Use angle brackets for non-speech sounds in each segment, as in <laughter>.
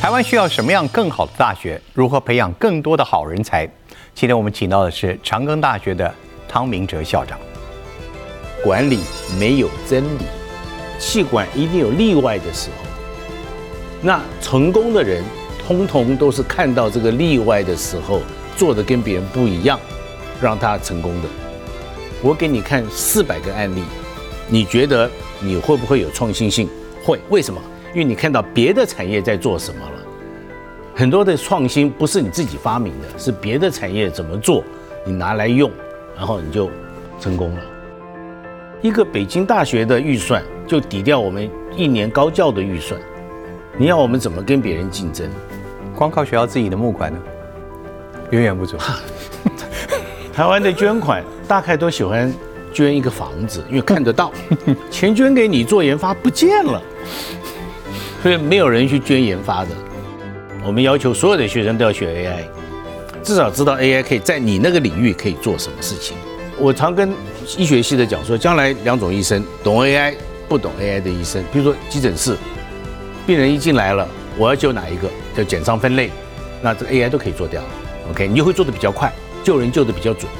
台湾需要什么样更好的大学？如何培养更多的好人才？今天我们请到的是长庚大学的汤明哲校长。管理没有真理，气管一定有例外的时候。那成功的人，通通都是看到这个例外的时候，做的跟别人不一样，让他成功的。我给你看四百个案例，你觉得你会不会有创新性？会，为什么？因为你看到别的产业在做什么了。很多的创新不是你自己发明的，是别的产业怎么做，你拿来用，然后你就成功了。一个北京大学的预算就抵掉我们一年高教的预算。你要我们怎么跟别人竞争？光靠学校自己的募款呢，远远不足。台湾的捐款大概都喜欢捐一个房子，因为看得到。钱捐给你做研发不见了，所以没有人去捐研发的。我们要求所有的学生都要学 AI，至少知道 AI 可以在你那个领域可以做什么事情。我常跟医学系的讲说，将来两种医生，懂 AI 不懂 AI 的医生，比如说急诊室。病人一进来了，我要救哪一个？叫减伤分类，那这个 AI 都可以做掉。OK，你就会做的比较快，救人救的比较准。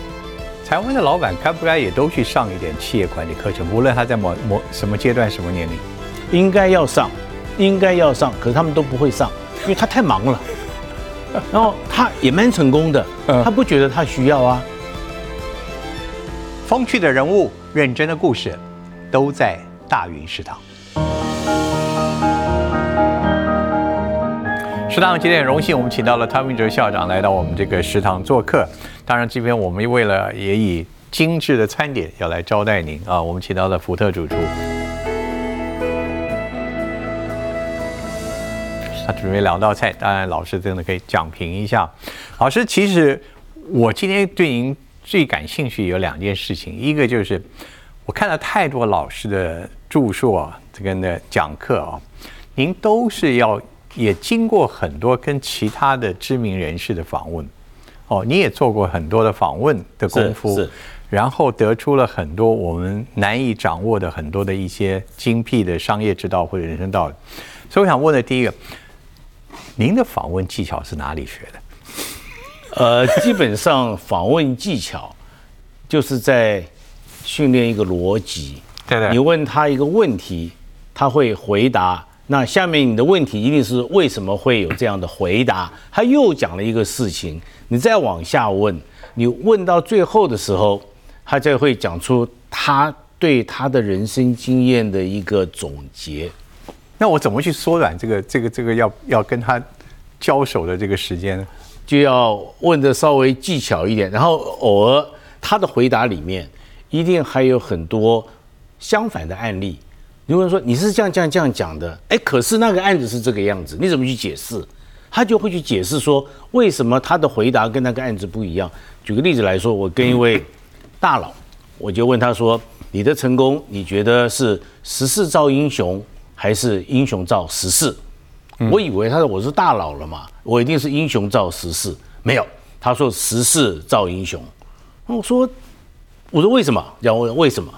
台湾的老板该不该也都去上一点企业管理课程？无论他在某某什么阶段、什么年龄，应该要上，应该要上。可是他们都不会上，因为他太忙了。<laughs> 然后他也蛮成功的，他不觉得他需要啊。风趣的人物，认真的故事，都在大云食堂。食堂今天很荣幸，我们请到了汤明哲校长来到我们这个食堂做客。当然，这边我们为了也以精致的餐点要来招待您啊，我们请到了福特主厨，他准备两道菜，当然老师真的可以讲评一下。老师，其实我今天对您最感兴趣有两件事情，一个就是我看了太多老师的著述啊，这个呢讲课啊，您都是要。也经过很多跟其他的知名人士的访问，哦，你也做过很多的访问的功夫，是，然后得出了很多我们难以掌握的很多的一些精辟的商业之道或者人生道理。所以我想问的第一个，您的访问技巧是哪里学的？<laughs> 呃，基本上访问技巧就是在训练一个逻辑。对对。你问他一个问题，他会回答。那下面你的问题一定是为什么会有这样的回答？他又讲了一个事情，你再往下问，你问到最后的时候，他就会讲出他对他的人生经验的一个总结。那我怎么去缩短这个这个这个要要跟他交手的这个时间呢？就要问的稍微技巧一点，然后偶尔他的回答里面一定还有很多相反的案例。如果说你是这样这样这样讲的，哎，可是那个案子是这个样子，你怎么去解释？他就会去解释说为什么他的回答跟那个案子不一样。举个例子来说，我跟一位大佬，我就问他说：“你的成功，你觉得是时势造英雄，还是英雄造时势？”我以为他说我是大佬了嘛，我一定是英雄造时势。没有，他说时势造英雄。那我说，我说为什么？要问为什么？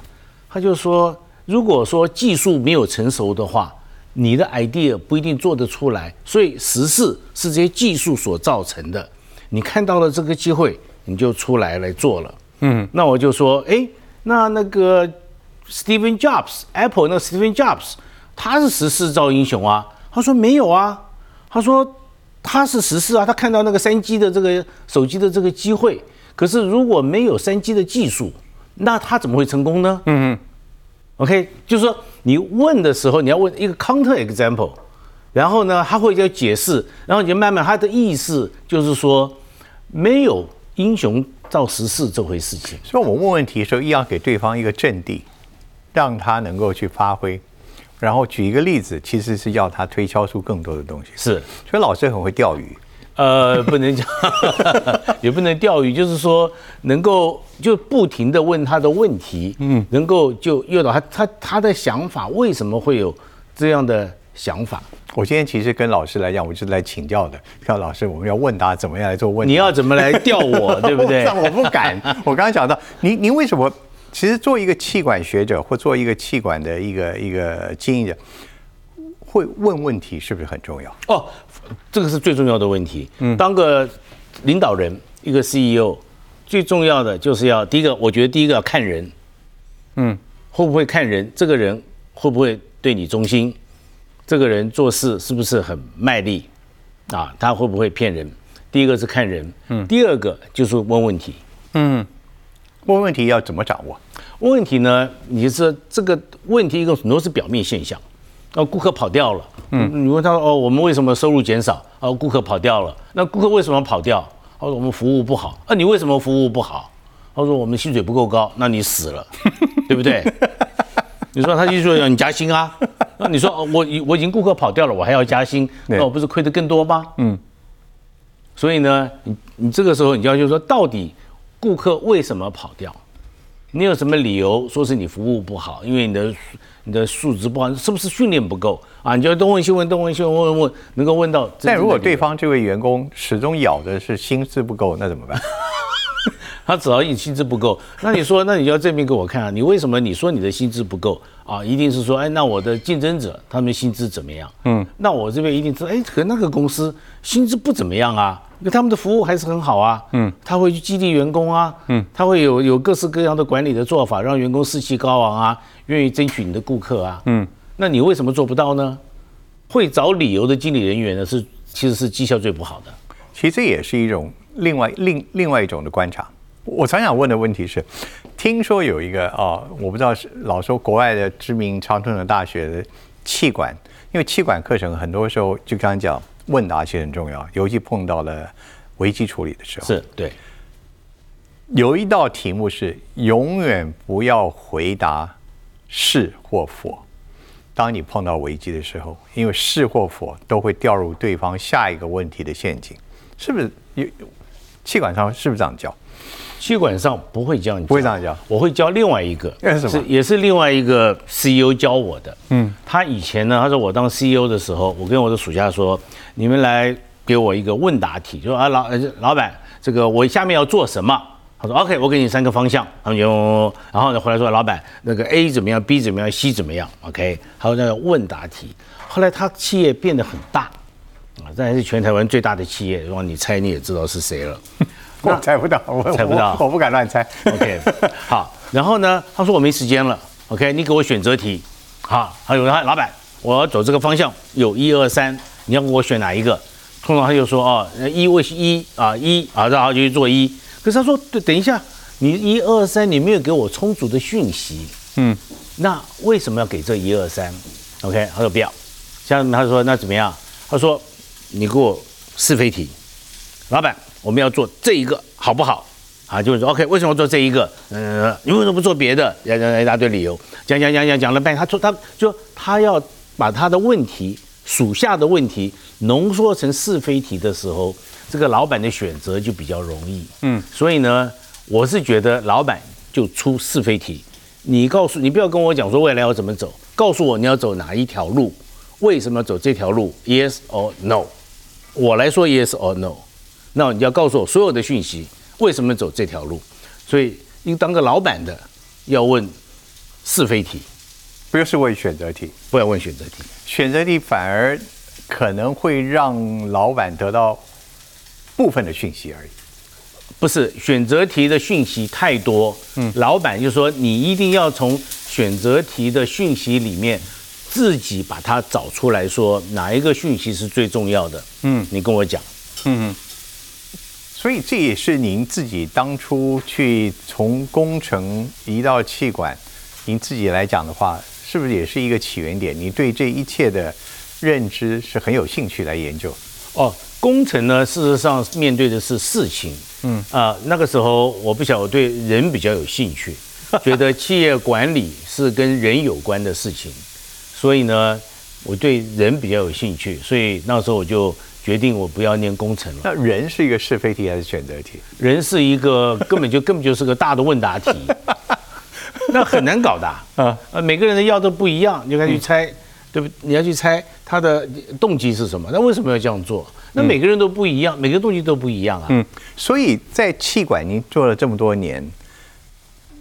他就说。如果说技术没有成熟的话，你的 idea 不一定做得出来。所以时事是这些技术所造成的。你看到了这个机会，你就出来来做了。嗯，那我就说，哎，那那个 Steven Jobs，Apple 那个 Steven Jobs，他是时势造英雄啊。他说没有啊。他说他是时势啊，他看到那个三 G 的这个手机的这个机会。可是如果没有三 G 的技术，那他怎么会成功呢？嗯嗯。OK，就是说你问的时候，你要问一个 counter example，然后呢，他会要解释，然后你就慢慢他的意思就是说，没有英雄造时势这回事情。所以，我问问题的时候，一定要给对方一个阵地，让他能够去发挥。然后举一个例子，其实是要他推敲出更多的东西。是，所以老师很会钓鱼。呃，不能讲，<laughs> 也不能钓鱼，就是说能够就不停的问他的问题，嗯，能够就诱导他，他他的想法为什么会有这样的想法？我今天其实跟老师来讲，我是来请教的。看老师，我们要问他怎么样来做问，你要怎么来钓我，对不对？<laughs> 我不敢。我刚刚讲到，您您为什么？其实做一个气管学者或做一个气管的一个一个经营者，会问问题是不是很重要？哦，这个是最重要的问题。嗯，当个领导人，一个 CEO，最重要的就是要第一个，我觉得第一个要看人，嗯，会不会看人？这个人会不会对你忠心？这个人做事是不是很卖力？啊，他会不会骗人？第一个是看人，嗯，第二个就是问问题，嗯，问问题要怎么掌握？问问题呢？你是这个问题一个很多是表面现象，那顾客跑掉了，嗯，你问他哦，我们为什么收入减少？哦，顾客跑掉了，那顾客为什么跑掉？他说我们服务不好。啊，你为什么服务不好？他说我们薪水不够高，那你死了，<laughs> 对不对？你说他就说要你加薪啊？那你说我我已经顾客跑掉了，我还要加薪，那我不是亏得更多吗？嗯。所以呢，你你这个时候你就要就说，到底顾客为什么跑掉？你有什么理由说是你服务不好？因为你的你的素质不好，是不是训练不够啊？你就东问西问，东问西问，问问问，能够问到。但如果对方这位员工始终咬的是心思不够，那怎么办？他只要你薪资不够，那你说，那你要证明给我看啊？你为什么你说你的薪资不够啊？一定是说，哎，那我的竞争者他们薪资怎么样？嗯，那我这边一定知道，哎，可那个公司薪资不怎么样啊，因为他们的服务还是很好啊。嗯，他会去激励员工啊。嗯，他会有有各式各样的管理的做法，让员工士气高昂啊，愿意争取你的顾客啊。嗯，那你为什么做不到呢？会找理由的经理人员呢，是其实是绩效最不好的。其实这也是一种另外另另外一种的观察。我常想问的问题是，听说有一个哦，我不知道是老说国外的知名常春的大学的气管，因为气管课程很多时候就刚刚讲问答其实很重要，尤其碰到了危机处理的时候，是对。有一道题目是永远不要回答是或否，当你碰到危机的时候，因为是或否都会掉入对方下一个问题的陷阱，是不是？有气管上是不是这样教？气管上不会教你，不会这样教，我会教另外一个，是也是另外一个 CEO 教我的。嗯，他以前呢，他说我当 CEO 的时候，我跟我的属下说，你们来给我一个问答题，就说啊老老板，这个我下面要做什么？他说 OK，我给你三个方向，他们就然后呢回来说老板那个 A 怎么样，B 怎么样，C 怎么样？OK，还有那个问答题。后来他企业变得很大啊，这还是全台湾最大的企业，如果你猜你也知道是谁了。我猜不到，我猜不到，我不敢乱猜。OK，<laughs> 好，然后呢？他说我没时间了。OK，你给我选择题。好，还有他老板，我要走这个方向，有一二三，你要给我选哪一个？通常他就说哦，一为一啊一啊，然后就去做一。可是他说，对，等一下，你一二三，你没有给我充足的讯息。嗯，那为什么要给这一二三？OK，他说不要。下面他说那怎么样？他说你给我是非题，老板。我们要做这一个好不好？啊，就是说，OK，为什么做这一个？嗯，你为什么不做别的？讲讲一大堆理由，讲讲讲讲讲了半天，他说他就他要把他的问题属下的问题浓缩成是非题的时候，这个老板的选择就比较容易。嗯，所以呢，我是觉得老板就出是非题，你告诉你不要跟我讲说未来要怎么走，告诉我你要走哪一条路，为什么走这条路？Yes or no？我来说 Yes or no。那你要告诉我所有的讯息，为什么走这条路？所以，你当个老板的要问是非题，不要是问选择题，不要问选择题。选择题反而可能会让老板得到部分的讯息而已。不是选择题的讯息太多，嗯，老板就说你一定要从选择题的讯息里面自己把它找出来说哪一个讯息是最重要的。嗯，你跟我讲。嗯嗯。所以这也是您自己当初去从工程移到气管，您自己来讲的话，是不是也是一个起源点？你对这一切的认知是很有兴趣来研究。哦，工程呢，事实上面对的是事情。嗯啊，那个时候我不晓得对人比较有兴趣，<laughs> 觉得企业管理是跟人有关的事情，所以呢，我对人比较有兴趣，所以那时候我就。决定我不要念工程了。那人是一个是非题还是选择题？人是一个根本就根本就是个大的问答题，<laughs> 那很难搞的啊！呃，每个人的药都不一样，你就该去猜，对不？你要去猜他的动机是什么？那为什么要这样做？那每个人都不一样，每个动机都不一样啊。嗯，所以在气管您做了这么多年，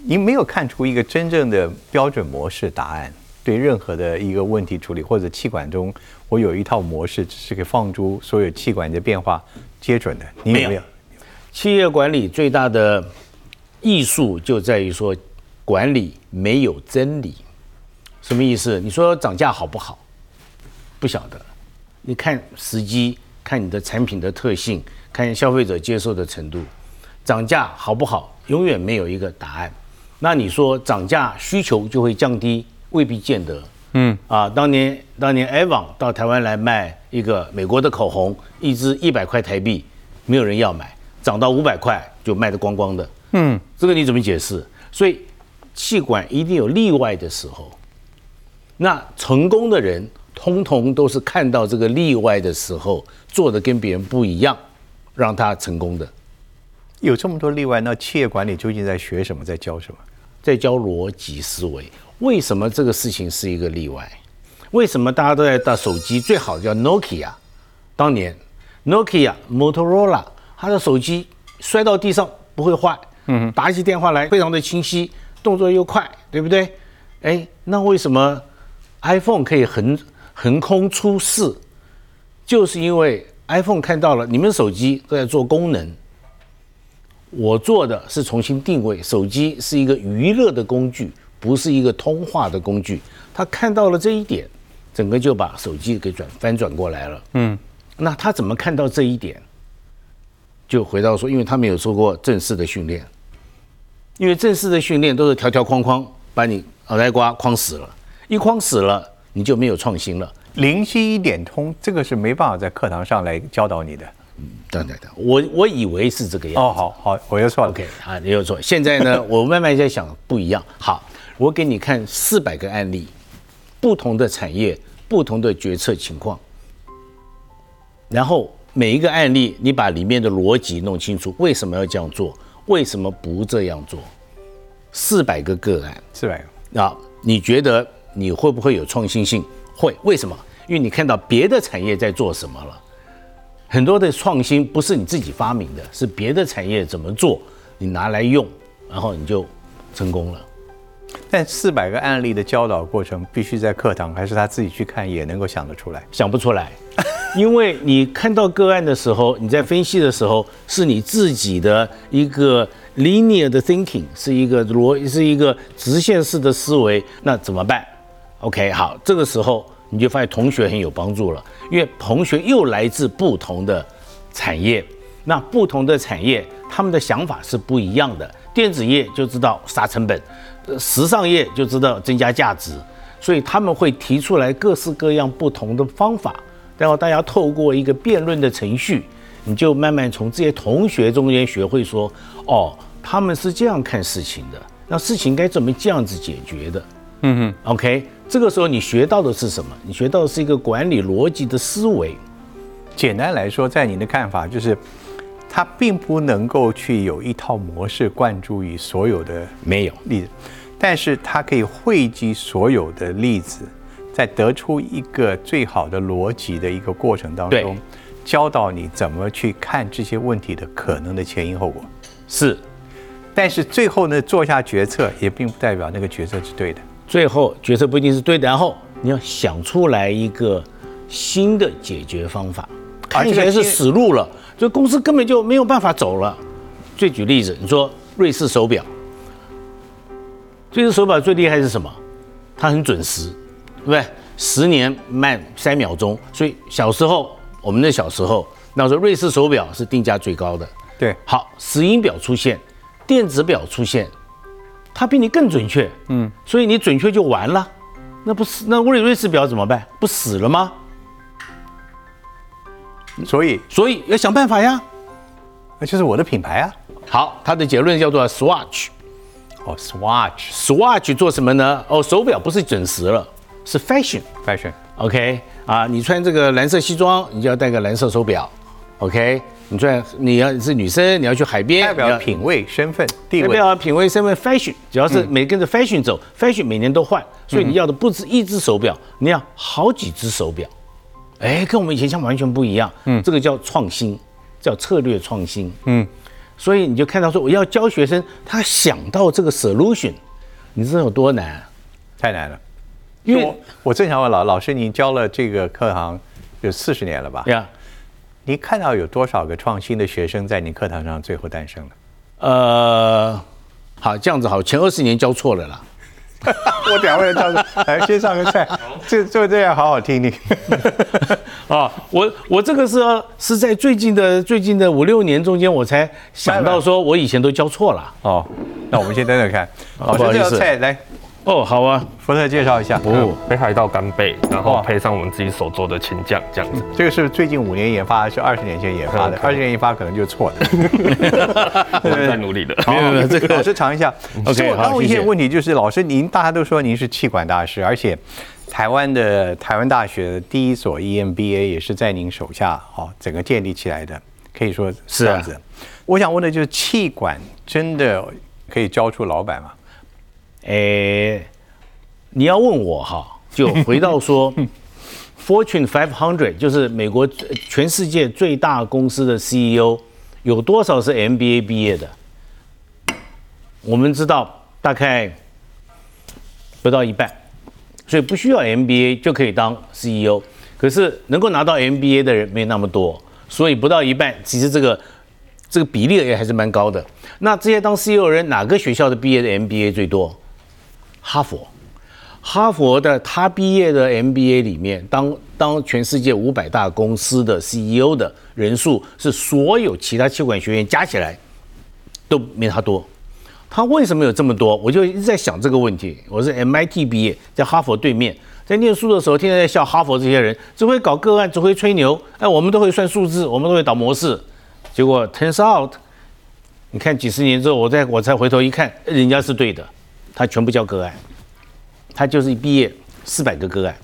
您没有看出一个真正的标准模式答案。对任何的一个问题处理，或者气管中我有一套模式是可以放诸所有气管的变化接准的。你有没有？企业管理最大的艺术就在于说，管理没有真理。什么意思？你说涨价好不好？不晓得。你看时机，看你的产品的特性，看消费者接受的程度，涨价好不好？永远没有一个答案。那你说涨价需求就会降低，未必见得。嗯啊，当年当年 Avon 到台湾来卖一个美国的口红，一支一百块台币，没有人要买。涨到五百块就卖得光光的，嗯，这个你怎么解释？所以气管一定有例外的时候。那成功的人，通通都是看到这个例外的时候，做的跟别人不一样，让他成功的。有这么多例外，那企业管理究竟在学什么，在教什么？在教逻辑思维。为什么这个事情是一个例外？为什么大家都在打手机？最好的叫 Nokia，当年 Nokia、Motorola。他的手机摔到地上不会坏，嗯，打起电话来非常的清晰，动作又快，对不对？哎，那为什么 iPhone 可以横横空出世？就是因为 iPhone 看到了你们手机都在做功能，我做的是重新定位，手机是一个娱乐的工具，不是一个通话的工具。他看到了这一点，整个就把手机给转翻转过来了。嗯，那他怎么看到这一点？就回到说，因为他没有受过正式的训练，因为正式的训练都是条条框框把你脑袋瓜框死了，一框死了你就没有创新了。灵犀一点通，这个是没办法在课堂上来教导你的。嗯，对对对，我我以为是这个样。哦，好好，我又错了。OK，啊，你又错。现在呢，<laughs> 我慢慢在想不一样。好，我给你看四百个案例，不同的产业，不同的决策情况，然后。每一个案例，你把里面的逻辑弄清楚，为什么要这样做？为什么不这样做？四百个个案，四百个。啊你觉得你会不会有创新性？会。为什么？因为你看到别的产业在做什么了。很多的创新不是你自己发明的，是别的产业怎么做，你拿来用，然后你就成功了。但四百个案例的教导过程，必须在课堂，还是他自己去看也能够想得出来？想不出来。<laughs> 因为你看到个案的时候，你在分析的时候，是你自己的一个 linear 的 thinking，是一个逻，是一个直线式的思维，那怎么办？OK，好，这个时候你就发现同学很有帮助了，因为同学又来自不同的产业，那不同的产业他们的想法是不一样的。电子业就知道杀成本，时尚业就知道增加价值，所以他们会提出来各式各样不同的方法。然后大家透过一个辩论的程序，你就慢慢从这些同学中间学会说，哦，他们是这样看事情的，那事情该怎么这样子解决的？嗯哼，OK，这个时候你学到的是什么？你学到的是一个管理逻辑的思维。简单来说，在你的看法就是，它并不能够去有一套模式灌注于所有的没有例子，但是它可以汇集所有的例子。在得出一个最好的逻辑的一个过程当中，教导你怎么去看这些问题的可能的前因后果。是，但是最后呢，做下决策也并不代表那个决策是对的。最后决策不一定是对的，然后你要想出来一个新的解决方法。看起来是死路了，就公司根本就没有办法走了。最举例子，你说瑞士手表，瑞士手表最厉害是什么？它很准时。对不对？十年慢三秒钟，所以小时候我们的小时候，那时候瑞士手表是定价最高的。对，好，石英表出现，电子表出现，它比你更准确。嗯，所以你准确就完了，那不是那瑞瑞士表怎么办？不死了吗？所以，所以要想办法呀。那就是我的品牌啊。好，他的结论叫做 Swatch。哦，Swatch，Swatch 做什么呢？哦，手表不是准时了。是 fashion，fashion，OK 啊，你穿这个蓝色西装，你就要戴个蓝色手表，OK？你穿你要是女生，你要去海边，代表品味、身份、地位，代表品味、身份，fashion，只要是每跟着 fashion 走，fashion 每年都换，所以你要的不止一只手表，你要好几只手表，哎，跟我们以前像完全不一样，嗯，这个叫创新，叫策略创新，嗯，所以你就看到说，我要教学生，他想到这个 solution，你知道有多难？太难了。因为我我正想问老老师，您教了这个课堂有四十年了吧？呀，你看到有多少个创新的学生在你课堂上最后诞生了？呃，好，这样子好，前二十年教错了啦。<laughs> 我等下为了教授，来先上个菜，就就这样好好听听。<laughs> 啊，我我这个是是在最近的最近的五六年中间，我才想到说，我以前都教错了。哦，那我们先等等看。<laughs> 好这道菜来，哦，好啊，福特介绍一下。哦，北海道干贝，然后配上我们自己手做的青酱，这样子。这个是最近五年研发，还是二十年前研发的？二十年研发可能就错了。<laughs> 我们在努力的。没有没有这个老师尝一下。OK，好问一些问题就是，老师您大家都说您是气管大师，而且台湾的台湾大学的第一所 E EMBA 也是在您手下哦，整个建立起来的，可以说是这样子。我想问的就是，气管真的可以教出老板吗？诶，你要问我哈，就回到说，<laughs> Fortune Five Hundred 就是美国最全世界最大公司的 CEO，有多少是 MBA 毕业的？我们知道大概不到一半，所以不需要 MBA 就可以当 CEO。可是能够拿到 MBA 的人没那么多，所以不到一半，其实这个这个比例也还是蛮高的。那这些当 CEO 的人，哪个学校的毕业的 MBA 最多？哈佛，哈佛的他毕业的 MBA 里面，当当全世界五百大公司的 CEO 的人数是所有其他气管学院加起来都没他多。他为什么有这么多？我就一直在想这个问题。我是 MIT 毕业，在哈佛对面，在念书的时候，天天在笑哈佛这些人只会搞个案，只会吹牛。哎，我们都会算数字，我们都会导模式。结果 turns out，你看几十年之后，我再我才回头一看，人家是对的，他全部教个案，他就是一毕业四百个个案，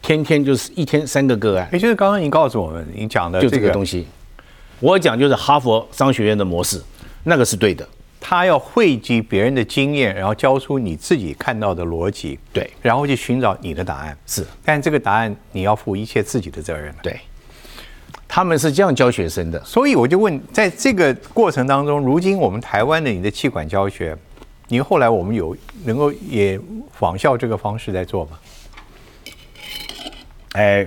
天天就是一天三个个案，也就是刚刚您告诉我们，您讲的就这个这个东西。我讲就是哈佛商学院的模式，那个是对的，他要汇集别人的经验，然后教出你自己看到的逻辑，对，然后去寻找你的答案。是但这个答案你要负一切自己的责任。对。他们是这样教学生的，所以我就问，在这个过程当中，如今我们台湾的你的气管教学，你后来我们有能够也仿效这个方式在做吗？哎，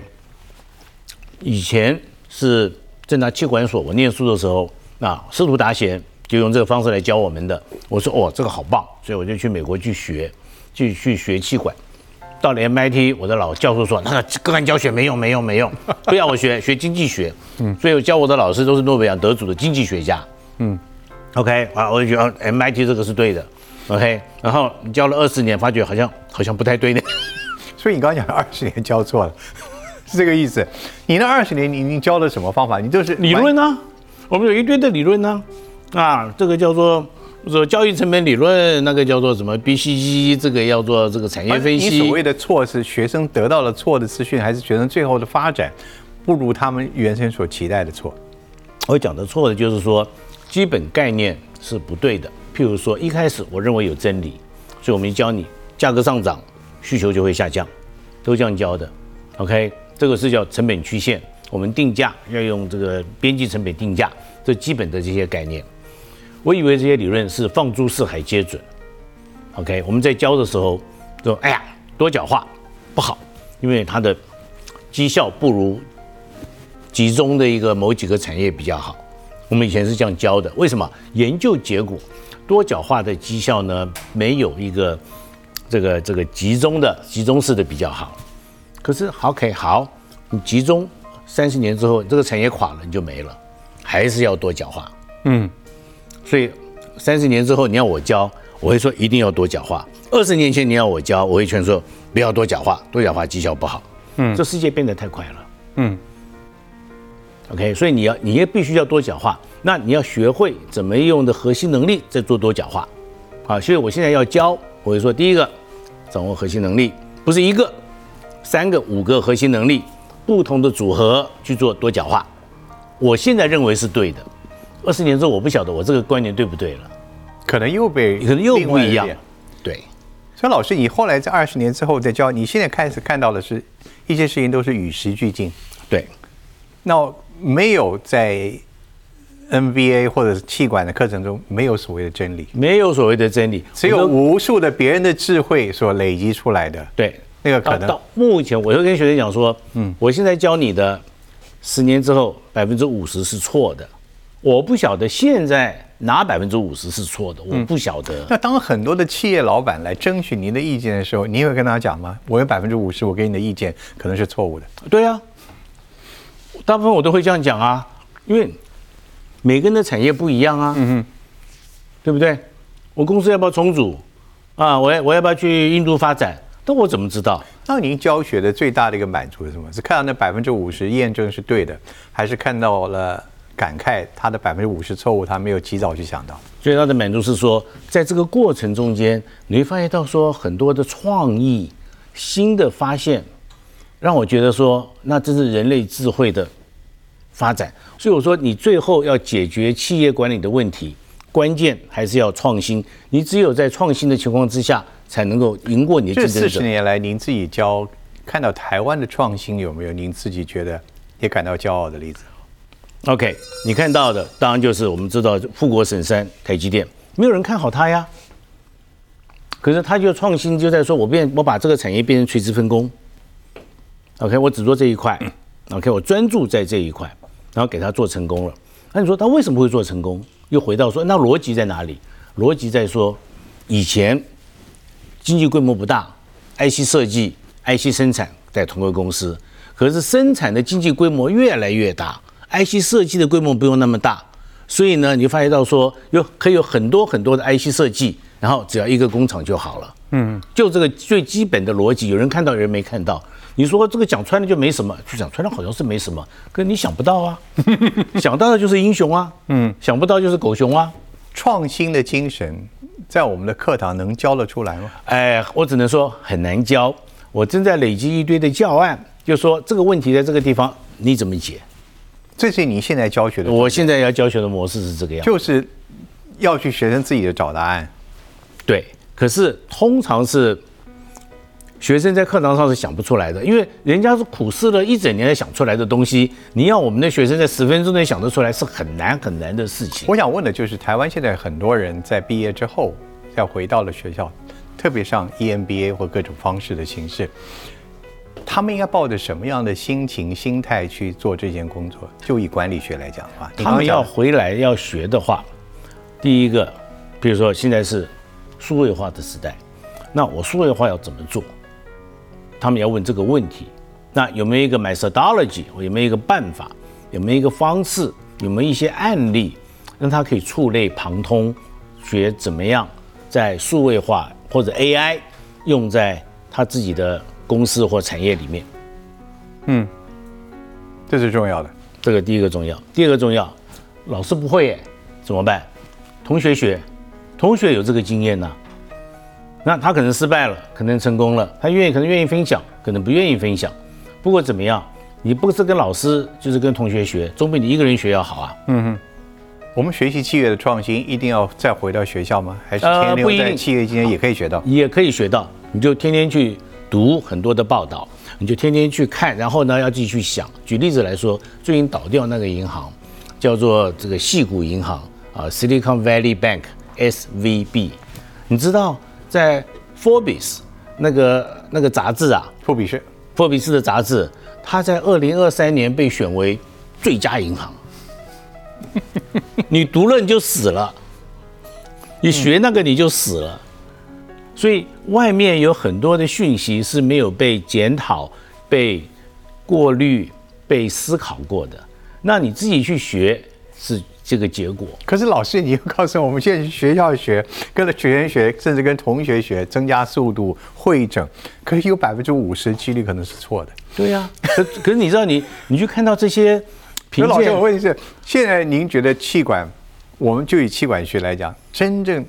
以前是正大气管所，我念书的时候，那师徒达贤就用这个方式来教我们的。我说哦，这个好棒，所以我就去美国去学，去去学气管。到了 MIT，我的老教授说，那个个案教学没用，没用，没用，<laughs> 不要我学，学经济学。嗯，所以我教我的老师都是诺贝尔奖得主的经济学家。嗯，OK 啊，我就觉得 MIT 这个是对的。OK，然后你教了二十年，发觉好像好像不太对呢。<laughs> 所以你刚刚讲的二十年教错了，<laughs> 是这个意思。你那二十年，你你教的什么方法？你就是理论呢、我们有一堆的理论呢、啊，这个叫做说交易成本理论，那个叫做什么 BCG，这个要做这个产业分你所。谓的错是学生得到了错的资讯，还是学生最后的发展不如他们原先所期待的错？我讲的错的就是说，基本概念是不对的。譬如说，一开始我认为有真理，所以我们教你价格上涨，需求就会下降，都这样教的。OK，这个是叫成本曲线。我们定价要用这个边际成本定价，这基本的这些概念。我以为这些理论是放诸四海皆准。OK，我们在教的时候说，哎呀，多角化不好，因为它的绩效不如集中的一个某几个产业比较好。我们以前是这样教的，为什么？研究结果，多角化的绩效呢，没有一个这个这个集中的集中式的比较好。可是 OK 好，你集中三十年之后，这个产业垮了，你就没了，还是要多角化。嗯，所以三十年之后你要我教，我会说一定要多角化。二十年前你要我教，我会劝说不要多角化，多角化绩效不好。嗯，这世界变得太快了。嗯，OK，所以你要你也必须要多角化，那你要学会怎么用的核心能力再做多角化。啊，所以我现在要教，我就说第一个，掌握核心能力，不是一个，三个、五个核心能力，不同的组合去做多角化。我现在认为是对的，二十年之后我不晓得我这个观念对不对了。可能又被可能又不一样。对，所以老师，你后来在二十年之后再教，你现在开始看到的是一些事情都是与时俱进。对，那没有在 NBA 或者是气管的课程中没有所谓的真理，没有所谓的真理，只有无数的别人的智慧所累积出来的。对那个可能到到目前，我就跟学生讲说，嗯，我现在教你的，十年之后百分之五十是错的，我不晓得现在哪百分之五十是错的，我不晓得。那当很多的企业老板来争取您的意见的时候，你会跟他讲吗？我有百分之五十，我给你的意见可能是错误的。对啊，大部分我都会这样讲啊，因为每个人的产业不一样啊，嗯哼，对不对？我公司要不要重组啊？我要我要不要去印度发展？那我怎么知道？那您教学的最大的一个满足是什么？是看到那百分之五十验证是对的，还是看到了感慨他的百分之五十错误，他没有及早去想到？最大的满足是说，在这个过程中间，你会发现到说很多的创意、新的发现，让我觉得说，那这是人类智慧的发展。所以我说，你最后要解决企业管理的问题，关键还是要创新。你只有在创新的情况之下，才能够赢过你的这四十竞争者。年来，您自己教看到台湾的创新有没有您自己觉得也感到骄傲的例子？OK，你看到的当然就是我们知道富国神山台积电，没有人看好它呀。可是它就创新，就在说我变我把这个产业变成垂直分工。OK，我只做这一块，OK，我专注在这一块，然后给他做成功了。那你说他为什么会做成功？又回到说，那逻辑在哪里？逻辑在说，以前经济规模不大，IC 设计、IC 生产在同个公司，可是生产的经济规模越来越大，IC 设计的规模不用那么大，所以呢，你就发现到说有可以有很多很多的 IC 设计，然后只要一个工厂就好了。嗯，就这个最基本的逻辑，有人看到，有人没看到。你说这个讲穿了就没什么，就讲穿了好像是没什么，可是你想不到啊，<laughs> 想到的就是英雄啊，嗯，想不到就是狗熊啊。创新的精神在我们的课堂能教得出来吗？哎，我只能说很难教。我正在累积一堆的教案，就说这个问题在这个地方你怎么解？这是你现在教学的，我现在要教学的模式是这个样。就是要去学生自己的找答案。对，可是通常是学生在课堂上是想不出来的，因为人家是苦思了一整年才想出来的东西，你要我们的学生在十分钟内想得出来，是很难很难的事情。我想问的就是，台湾现在很多人在毕业之后，要回到了学校，特别上 E EMBA 或各种方式的形式，他们应该抱着什么样的心情、心态去做这件工作？就以管理学来讲的话，他们要回来要学的话，第一个，比如说现在是数位化的时代，那我数位化要怎么做？他们要问这个问题。那有没有一个 methodology？有没有一个办法？有没有一个方式？有没有一些案例，让他可以触类旁通，学怎么样在数位化或者 AI 用在他自己的公司或产业里面？嗯这是重要的。这个第一个重要，第二个重要，老师不会耶，怎么办？同学学，同学有这个经验呐、那他可能失败了，可能成功了，他愿意可能愿意分享，可能不愿意分享。不过怎么样，你不是跟老师，就是跟同学学，总比你一个人学要好啊。嗯哼我们学习企业的创新，一定要再回到学校吗？还是呃停留在不一定企业今天也可以学到？也可以学到，你就天天去读很多的报道，你就天天去看，然后呢要继续想。举例子来说，最近倒掉那个银行叫做这个细谷银行啊，Silicon Valley Bank SVB，你知道在 Forbes 那个那个杂志啊，富比士，福比斯的杂志，它在二零二三年被选为最佳银行。<laughs> 你读了你就死了，你学那个你就死了。所以外面有很多的讯息是没有被检讨、被过滤、被思考过的。那你自己去学是这个结果。可是老师，你又告诉我们，现在去学校学，跟着学员学，甚至跟同学学，增加速度、会诊，可是有百分之五十几率可能是错的。对呀、可可是你知道你你去看到这些评可老师，鉴我，问题是，现在您觉得气管，我们就以气管学来讲，真正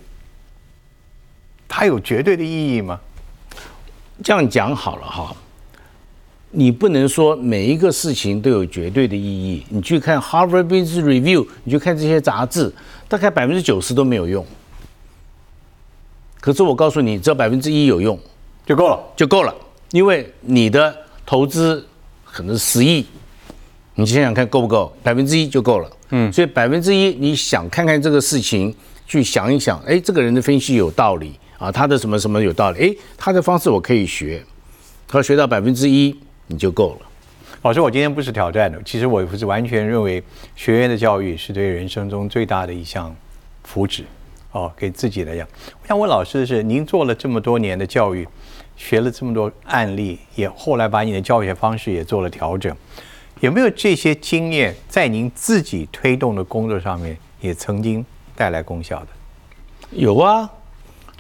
它有绝对的意义吗？这样讲好了哈，你不能说每一个事情都有绝对的意义。你去看 Harvard Business Review，你去看这些杂志，大概百分之九十都没有用。可是我告诉你，只要百分之一有用就够了。就够了，因为你的投资可能是十亿，你想想看够不够？百分之一就够了。嗯，所以百分之一，你想看看这个事情，去想一想，哎，这个人的分析有道理啊，他的什么什么有道理，哎，他的方式我可以学。他学到百分之一你就够了。老师，我今天不是挑战的，其实我不是完全认为学院的教育是对人生中最大的一项福祉。哦，给自己来讲，我想问老师的是，您做了这么多年的教育，学了这么多案例，也后来把你的教学方式也做了调整，有没有这些经验在您自己推动的工作上面也曾经带来功效的？有啊，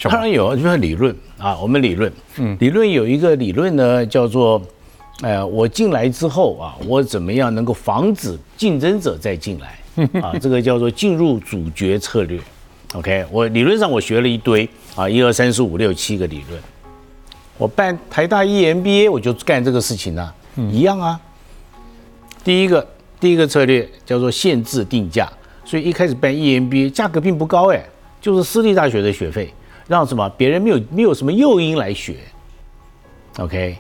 当然有，就是理论啊，我们理论，嗯，理论有一个理论呢，叫做，呃，我进来之后啊，我怎么样能够防止竞争者再进来啊？这个叫做进入主角策略。OK，我理论上我学了一堆啊，一二三四五六七个理论。我办台大 E EMBA 我就干这个事情呢、一样啊。第一个第一个策略叫做限制定价，所以一开始办 E EMBA 价格并不高哎，就是私立大学的学费，让什么别人没有没有什么诱因来学。OK，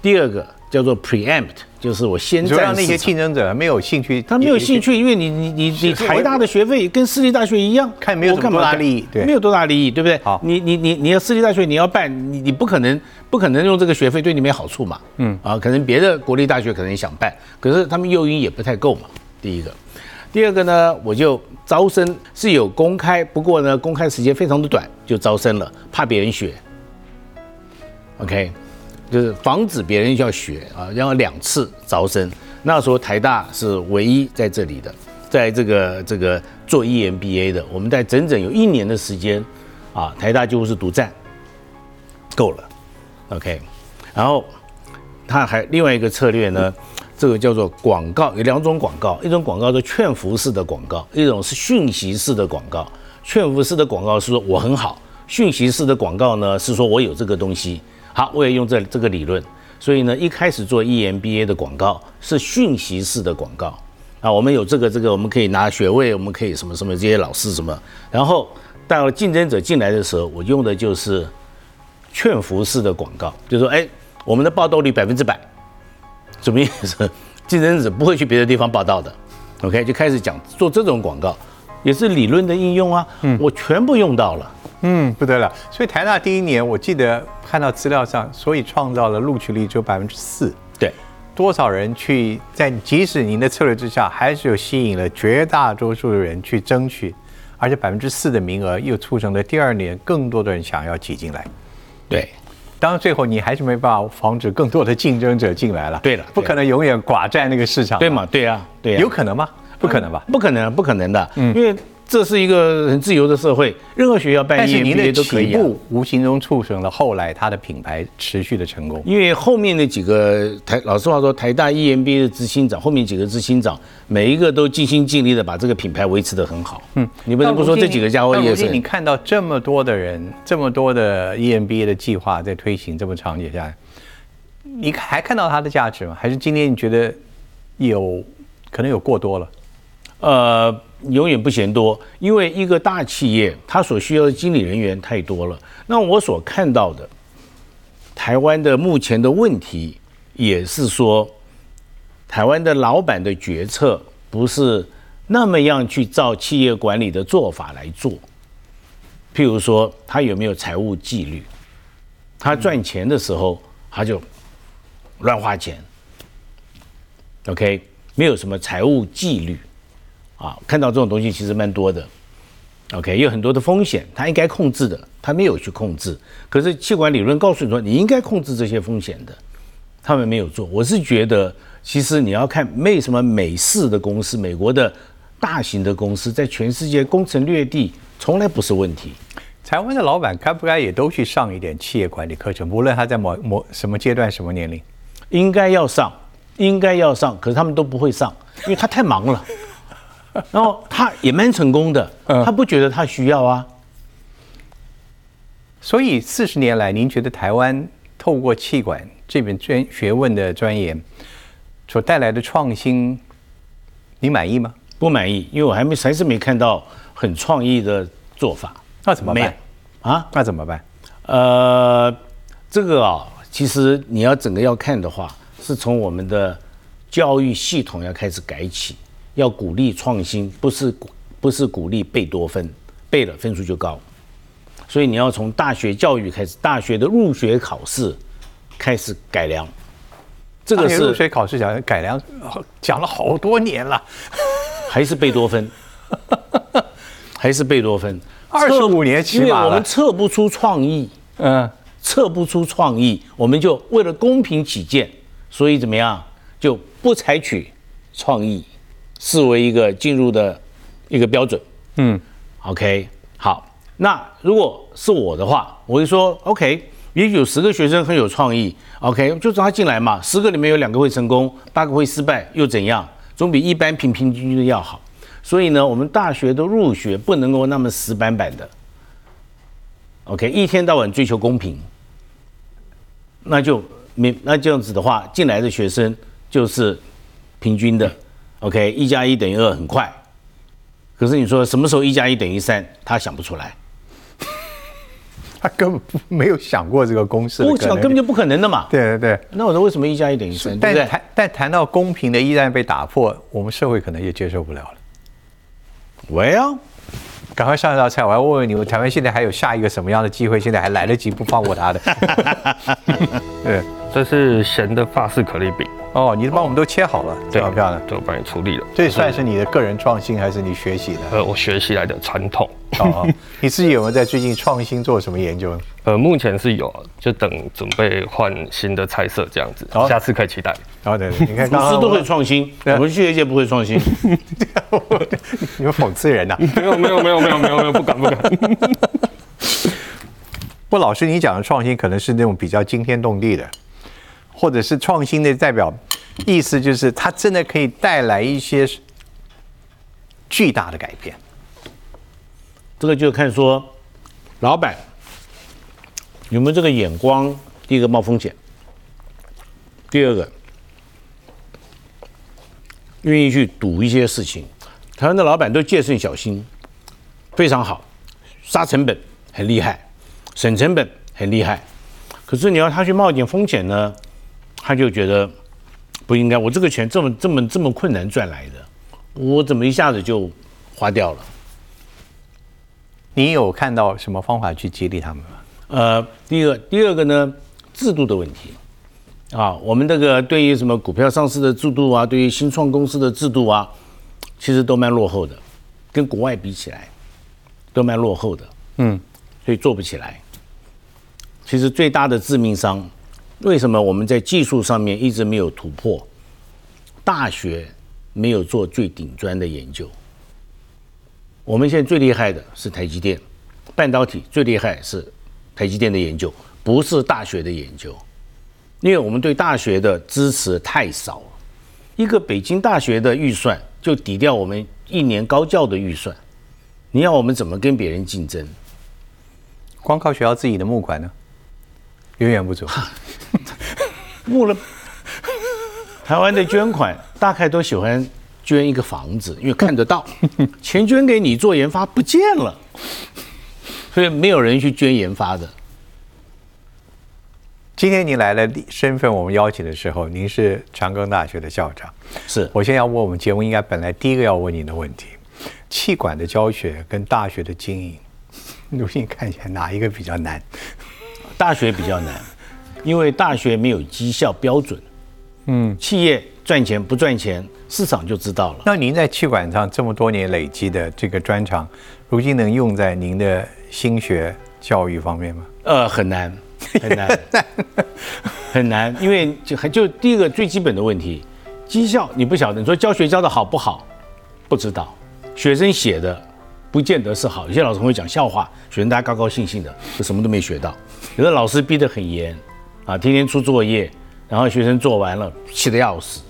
第二个叫做 preempt，就是我先你说让那些竞争者没有兴趣，他没有兴趣，因为你你你你是台大的学费跟私立大学一样，看没有多大利益对没有多大利益，对不对？好你你你你要私立大学你要办，你你不可能不可能用这个学费对你没好处嘛，嗯啊，可能别的国立大学可能也想办，可是他们诱因也不太够嘛。第一个，第二个呢，我就招生是有公开，不过呢，公开时间非常的短就招生了，怕别人学。OK，就是防止别人要学啊，然后两次招生。那时候台大是唯一在这里的，在这个这个做 EMBA 的，我们在整整有一年的时间啊，台大几乎是独占，够了，OK。然后它还另外一个策略呢，这个叫做广告，有两种广告，一种广告是劝服式的广告，一种是讯息式的广告。劝服式的广告是说我很好，讯息式的广告呢是说我有这个东西。好，我也用这这个理论，所以呢，一开始做 E EMBA 的广告是讯息式的广告。啊，我们有这个这个，我们可以拿学位，我们可以什么什么这些老师什么，然后到了竞争者进来的时候，我用的就是劝服式的广告，就是说，哎，我们的报道率百分之百，什么意思？<laughs> 竞争者不会去别的地方报道的，OK，就开始讲做这种广告，也是理论的应用啊，我全部用到了。嗯，不得了。所以台大第一年，我记得看到资料上，所以创造了录取率只有百分之四。对，多少人去在即使您的策略之下，还是有吸引了绝大多数的人去争取，而且百分之四的名额又促成了第二年更多的人想要挤进来。对，当然最后你还是没办法防止更多的竞争者进来了。对了不可能永远寡占那个市场。对嘛？？对啊，对啊，有可能吗？不可能吧？不可能，不可能的，嗯因为这是一个很自由的社会，任何学校办 EMBA 都可以啊。起步无形中促成了后来它的品牌持续的成功。因为后面那几个台，老实话说，台大 EMBA 的执行长，后面几个执行长，每一个都尽心尽力的把这个品牌维持得很好。嗯，你不能不说这几个家伙也是但如今你看到这么多的人，这么多的 E EMBA 的计划在推行这么长久下来，你还看到它的价值吗？还是今天你觉得有可能有过多了？呃，永远不嫌多，因为一个大企业它所需要的经理人员太多了。那我所看到的，台湾的目前的问题，也是说，台湾的老板的决策不是那么样去照企业管理的做法来做。譬如说，他有没有财务纪律？他赚钱的时候，他就乱花钱。OK，没有什么财务纪律。啊，看到这种东西其实蛮多的，OK，有很多的风险，他应该控制的，他没有去控制。可是气管理论告诉你说，你应该控制这些风险的，他们没有做。我是觉得，其实你要看为什么美式的公司、美国的大型的公司在全世界攻城略地，从来不是问题。台湾的老板该不该也都去上一点企业管理课程？无论他在某某什么阶段、什么年龄，应该要上，应该要上，可是他们都不会上，因为他太忙了。<laughs> 然后他也蛮成功的，他不觉得他需要啊。所以四十年来，您觉得台湾透过气管这本专学问的钻研所带来的创新，你满意吗？不满意，因为我还没还是没看到很创意的做法。那怎么办？啊？那怎么办？呃，这个啊，其实你要整个要看的话，是从我们的教育系统要开始改起，要鼓励创新，不是鼓不是鼓励贝多芬，背了分数就高。所以你要从大学教育开始，大学的入学考试开始改良。这个入学考试讲改良，讲了好多年了，<laughs> 还是贝多芬，<laughs> 还是贝多芬，二十五年起码了。因为我们测不出创意，嗯，测不出创意，我们就为了公平起见，所以怎么样就不采取创意视为一个进入的一个标准。嗯，OK，好，那如果是我的话，我会说 OK，也许有十个学生很有创意，OK，就让他进来嘛，十个里面有两个会成功，八个会失败，又怎样？总比一般平平均均的要好。所以呢，我们大学的入学不能够那么死板板的，OK，一天到晚追求公平，那就没那这样子的话，进来的学生就是平均的，OK，一加一等于二，很快。可是你说什么时候一加一等于三，他想不出来，他根本不没有想过这个公式的 <laughs> 我可能想根本就不可能的嘛。对对对。那我说为什么一加一等于三，但？谈但谈到公平的依然被打破，我们社会可能也接受不了了。喂啊，赶快上一道菜，我要问问你们，台湾现在还有下一个什么样的机会？现在还来得及不放过他的？<laughs> 对，这是神的法式可丽饼，哦，你帮我们都切好了，对漂漂亮。对，我帮你处理了。这算是你的个人创新，还是你学习的？呃我学习来的传统。哦哦，你自己有没有在最近创新做什么研究呢？<laughs> 呃，目前是有，就等准备换新的菜色这样子好，下次可以期待。哦，对对，你看厨刚刚师都会创新，<laughs> 对我们学业界不会创新。<laughs> 你们讽刺人呐、没有没有没有没有没有没有，不敢不敢。不，老师，你讲的创新可能是那种比较惊天动地的，或者是创新的代表，意思就是它真的可以带来一些巨大的改变。这个就看说老板有没有这个眼光。第一个冒风险，第二个愿意去赌一些事情。台湾的老板都戒慎小心，非常好，杀成本很厉害，省成本很厉害。可是你要他去冒一点风险呢，他就觉得不应该。我这个钱这么这么这么困难赚来的，我怎么一下子就花掉了？你有看到什么方法去激励他们吗？呃，第一个，第二个呢，制度的问题啊，我们这个对于什么股票上市的制度啊，对于新创公司的制度啊，其实都蛮落后的，跟国外比起来，都蛮落后的，嗯，所以做不起来。其实最大的致命伤，为什么我们在技术上面一直没有突破？大学没有做最顶端的研究。我们现在最厉害的是台积电，半导体最厉害是台积电的研究，不是大学的研究，因为我们对大学的支持太少了。一个北京大学的预算就抵掉我们一年高教的预算，你要我们怎么跟别人竞争？光靠学校自己的募款呢，远远不足。<laughs> 募了，台湾的捐款大概都喜欢捐一个房子，因为看得到，<laughs> 钱捐给你做研发不见了，所以没有人去捐研发的。今天您来了，身份我们邀请的时候，您是长庚大学的校长。是我现在要问我们节目应该本来第一个要问您的问题：气管的教学跟大学的经营，如今看起来哪一个比较难？大学比较难，因为大学没有绩效标准。嗯，企业赚钱不赚钱，市场就知道了。那您在气管上这么多年累积的这个专长，如今能用在您的新学教育方面吗？呃，很难，很难，<laughs> 很难，因为就还就第一个最基本的问题，绩效你不晓得，你说教学教的好不好，不知道，学生写的不见得是好，有些老师会讲笑话，学生大家高高兴兴的，就什么都没学到；有的老师逼得很严，啊，天天出作业，然后学生做完了气得要死，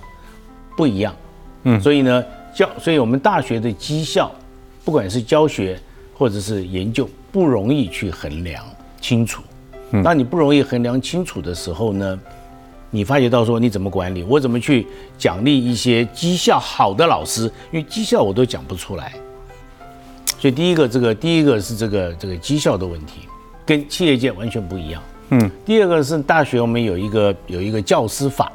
不一样。嗯，所以呢，教，所以我们大学的绩效，不管是教学或者是研究，不容易去衡量清楚。当你不容易衡量清楚的时候呢，你发觉到说你怎么管理，我怎么去奖励一些绩效好的老师，因为绩效我都讲不出来。所以第一个，这个第一个是这个这个绩效的问题，跟企业界完全不一样。嗯，第二个是大学我们有一个有一个教师法，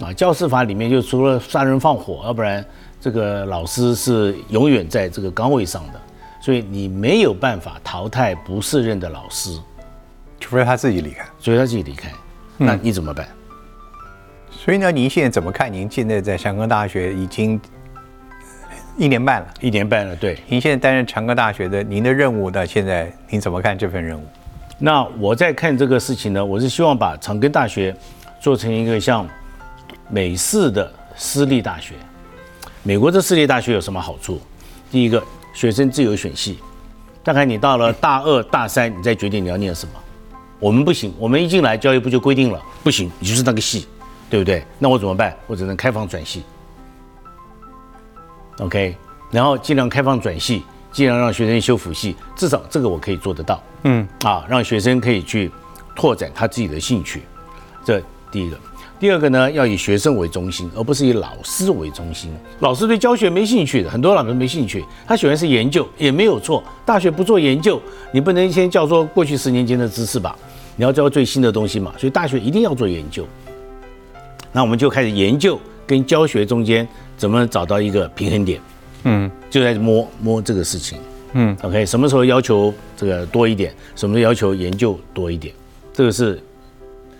啊，教师法里面就除了杀人放火，要不然这个老师是永远在这个岗位上的，所以你没有办法淘汰不适任的老师。除非他自己离开。除非他自己离开。那你怎么办？所以呢，您现在怎么看？您现在在香港大学已经一年半了，一年半了，对。您现在担任长庚大学的，您的任务到现在，您怎么看这份任务？那我在看这个事情呢，我是希望把长庚大学做成一个像美式的私立大学。美国的私立大学有什么好处？第一个，学生自由选系，大概你到了大二、大三，你再决定你要念什么。我们不行，我们一进来教育部就规定了，不行，你就是那个系，对不对？那我怎么办？我只能开放转系。OK，然后尽量开放转系，尽量让学生修辅系，至少这个我可以做得到。嗯，啊，让学生可以去拓展他自己的兴趣，这第一个。第二个呢，要以学生为中心，而不是以老师为中心。老师对教学没兴趣的，很多老师没兴趣，他喜欢是研究，也没有错。大学不做研究，你不能先教说过去十年间的知识吧？你要教最新的东西嘛。所以大学一定要做研究。那我们就开始研究跟教学中间怎么找到一个平衡点。嗯，就在摸摸这个事情。嗯，OK，什么时候要求这个多一点？什么时候要求研究多一点？这个是，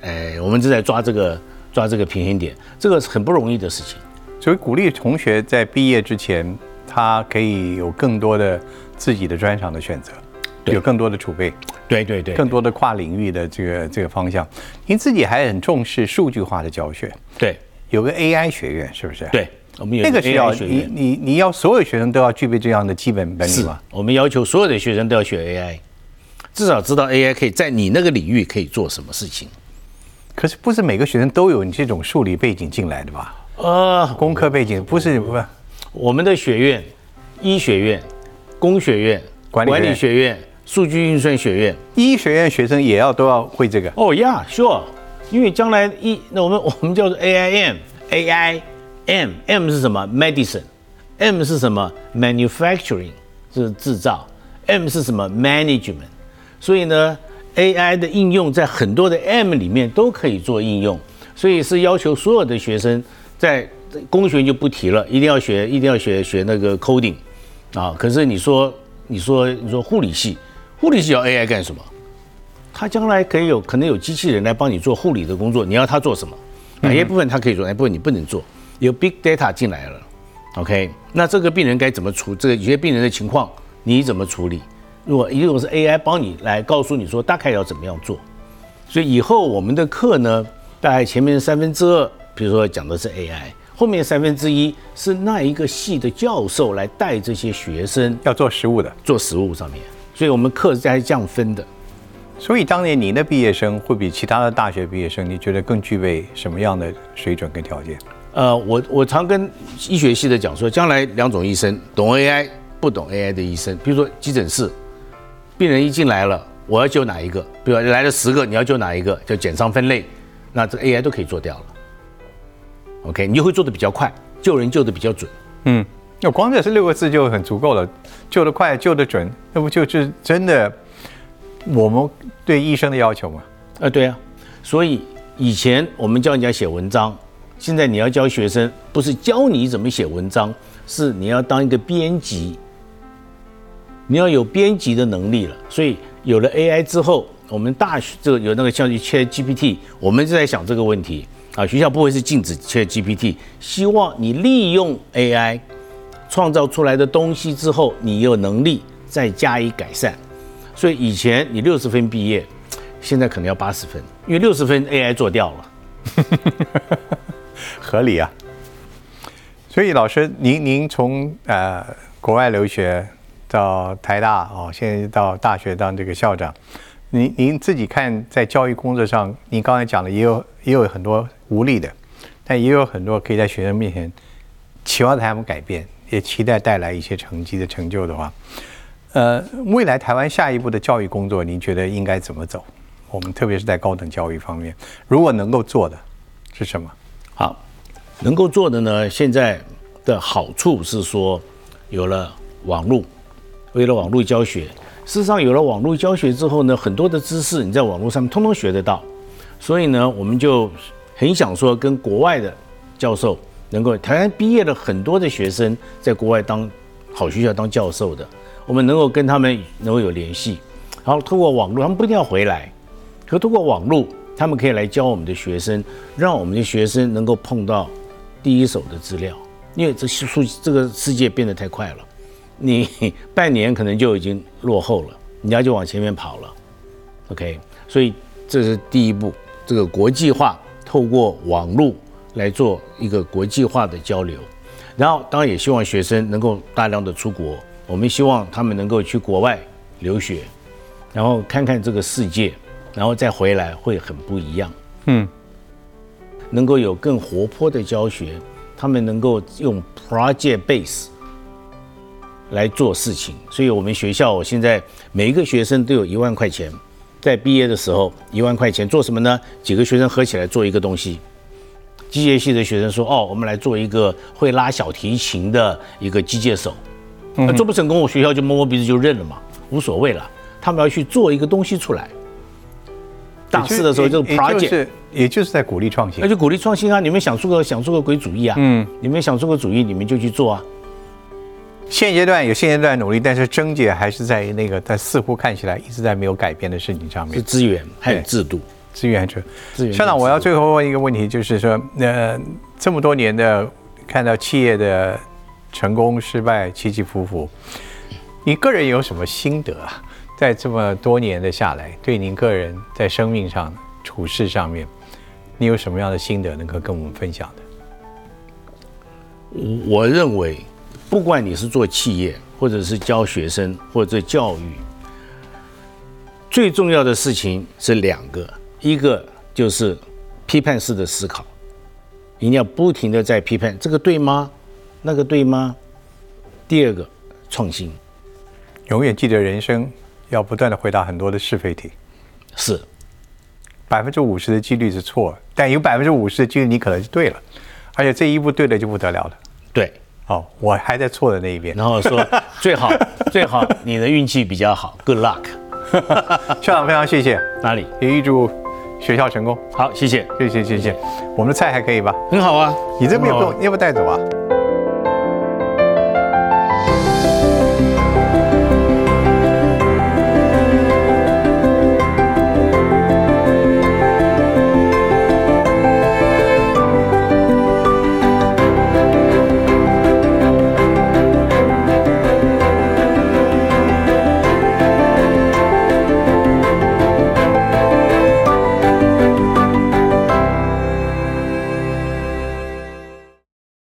哎，我们正在抓这个。抓这个平衡点，这个是很不容易的事情。所以鼓励同学在毕业之前，他可以有更多的自己的专长的选择，有更多的储备。对对对，更多的跨领域的这个这个方向。您自己还很重视数据化的教学。对，有个 AI 学院，是不是？对，我们有那个需要你你你要所有学生都要具备这样的基本本领吗？我们要求所有的学生都要学 AI，至少知道 AI 可以在你那个领域可以做什么事情。可是不是每个学生都有你这种数理背景进来的吧？呃，工科背景不是不，我们的学院，医学院、工学院、管理学院、数据运算学院，医学院学生也要都要会这个。哦呀，sure，因为将来一那我们我们叫做 A I M M 是什么？Medicine，M 是什么？Manufacturing 是制造，M 是什么？Management，所以呢。AI 的应用在很多的 M 里面都可以做应用，所以是要求所有的学生在工学就不提了，一定要学，一定要学学那个 coding 啊。可是你说，你说，你说护理系，护理系要 AI 干什么？他将来可以有可能有机器人来帮你做护理的工作，你要他做什么？哪些部分他可以做，哪部分你不能做？有 big data 进来了，OK？那这个病人该怎么处？这个有些病人的情况你怎么处理？如果如果是 AI 帮你来告诉你说大概要怎么样做，所以以后我们的课呢，大概前面三分之二，比如说讲的是 AI，后面三分之一是那一个系的教授来带这些学生要做实物的，做实物上面，所以我们课是在这样分的。所以当年您的毕业生会比其他的大学毕业生，你觉得更具备什么样的水准跟条件？呃，我我常跟医学系的讲说，将来两种医生，懂 AI 不懂 AI 的医生，比如说急诊室。病人一进来了，我要救哪一个？比如来了十个，你要救哪一个？叫减伤分类，那这个 AI 都可以做掉了。OK，你就会做的比较快，救人救的比较准。嗯，那光这是六个字就很足够了，救得快，救得准，那不就是真的我们对医生的要求吗？啊，对啊。所以以前我们教人家写文章，现在你要教学生，不是教你怎么写文章，是你要当一个编辑。你要有编辑的能力了，所以有了 AI 之后，我们大学这个有那个像 Chat GPT，我们就在想这个问题啊。学校不会是禁止 Chat GPT，希望你利用 AI 创造出来的东西之后，你有能力再加以改善。所以以前你六十分毕业，现在可能要八十分，因为六十分 AI 做掉了，<laughs> 合理啊。所以老师，您您从呃国外留学。到台大哦，现在到大学当这个校长，您您自己看在教育工作上，您刚才讲的也有也有很多无力的，但也有很多可以在学生面前期望他们改变，也期待带来一些成绩的成就的话，呃，未来台湾下一步的教育工作，您觉得应该怎么走？我们特别是在高等教育方面，如果能够做的是什么？能够做的呢？现在的好处是说有了网络。为了网络教学，事实上有了网络教学之后呢，很多的知识你在网络上面通通学得到，所以呢，我们就很想说跟国外的教授能够，台湾毕业了很多的学生在国外当好学校当教授的，我们能够跟他们能够有联系，然后通过网络，他们不一定要回来，可通过网络，他们可以来教我们的学生，让我们的学生能够碰到第一手的资料，因为这数这个世界变得太快了，你半年可能就已经落后了，人家就往前面跑了。OK，所以这是第一步，这个国际化透过网络来做一个国际化的交流，然后当然也希望学生能够大量的出国，我们希望他们能够去国外留学，然后看看这个世界，然后再回来会很不一样。嗯，能够有更活泼的教学，他们能够用 project base 来做事情，所以我们学校现在每一个学生都有一万块钱。在毕业的时候，一万块钱做什么呢？几个学生合起来做一个东西。机械系的学生说：“哦，我们来做一个会拉小提琴的一个机械手。”那做不成功，我学校就摸摸鼻子就认了嘛，无所谓了。他们要去做一个东西出来。大四的时候就是 project，也就是在鼓励创新。那就鼓励创新啊！你们想出个想出个鬼主意啊？嗯，你们想出个主意，你们就去做啊。现阶段有现阶段努力，但是症结还是在那个，但似乎看起来一直在没有改变的事情上面。是资源还有制度，资源就资源。校长，我要最后问一个问题，就是说，呃，这么多年的看到企业的成功失败起起伏伏，你个人有什么心得啊？在这么多年的下来，对您个人在生命上、处事上面，你有什么样的心得能够跟我们分享的？我我认为。不管你是做企业，或者是教学生，或者教育，最重要的事情是两个，一个就是批判式的思考，一定要不停的在批判，这个对吗？那个对吗？第二个，创新，永远记得人生要不断的回答很多的是非题，是百分之五十的几率是错，但有百分之五十的几率你可能就对了，而且这一步对了就不得了了，对。哦，我还在错的那一边。然后说最好 <laughs> 最好你的运气比较好，Good luck。<laughs> 校长非常谢谢，哪里也预祝学校成功。好，谢谢，谢谢谢谢。我们的菜还可以吧？很好啊，你这边有，要不要带走啊？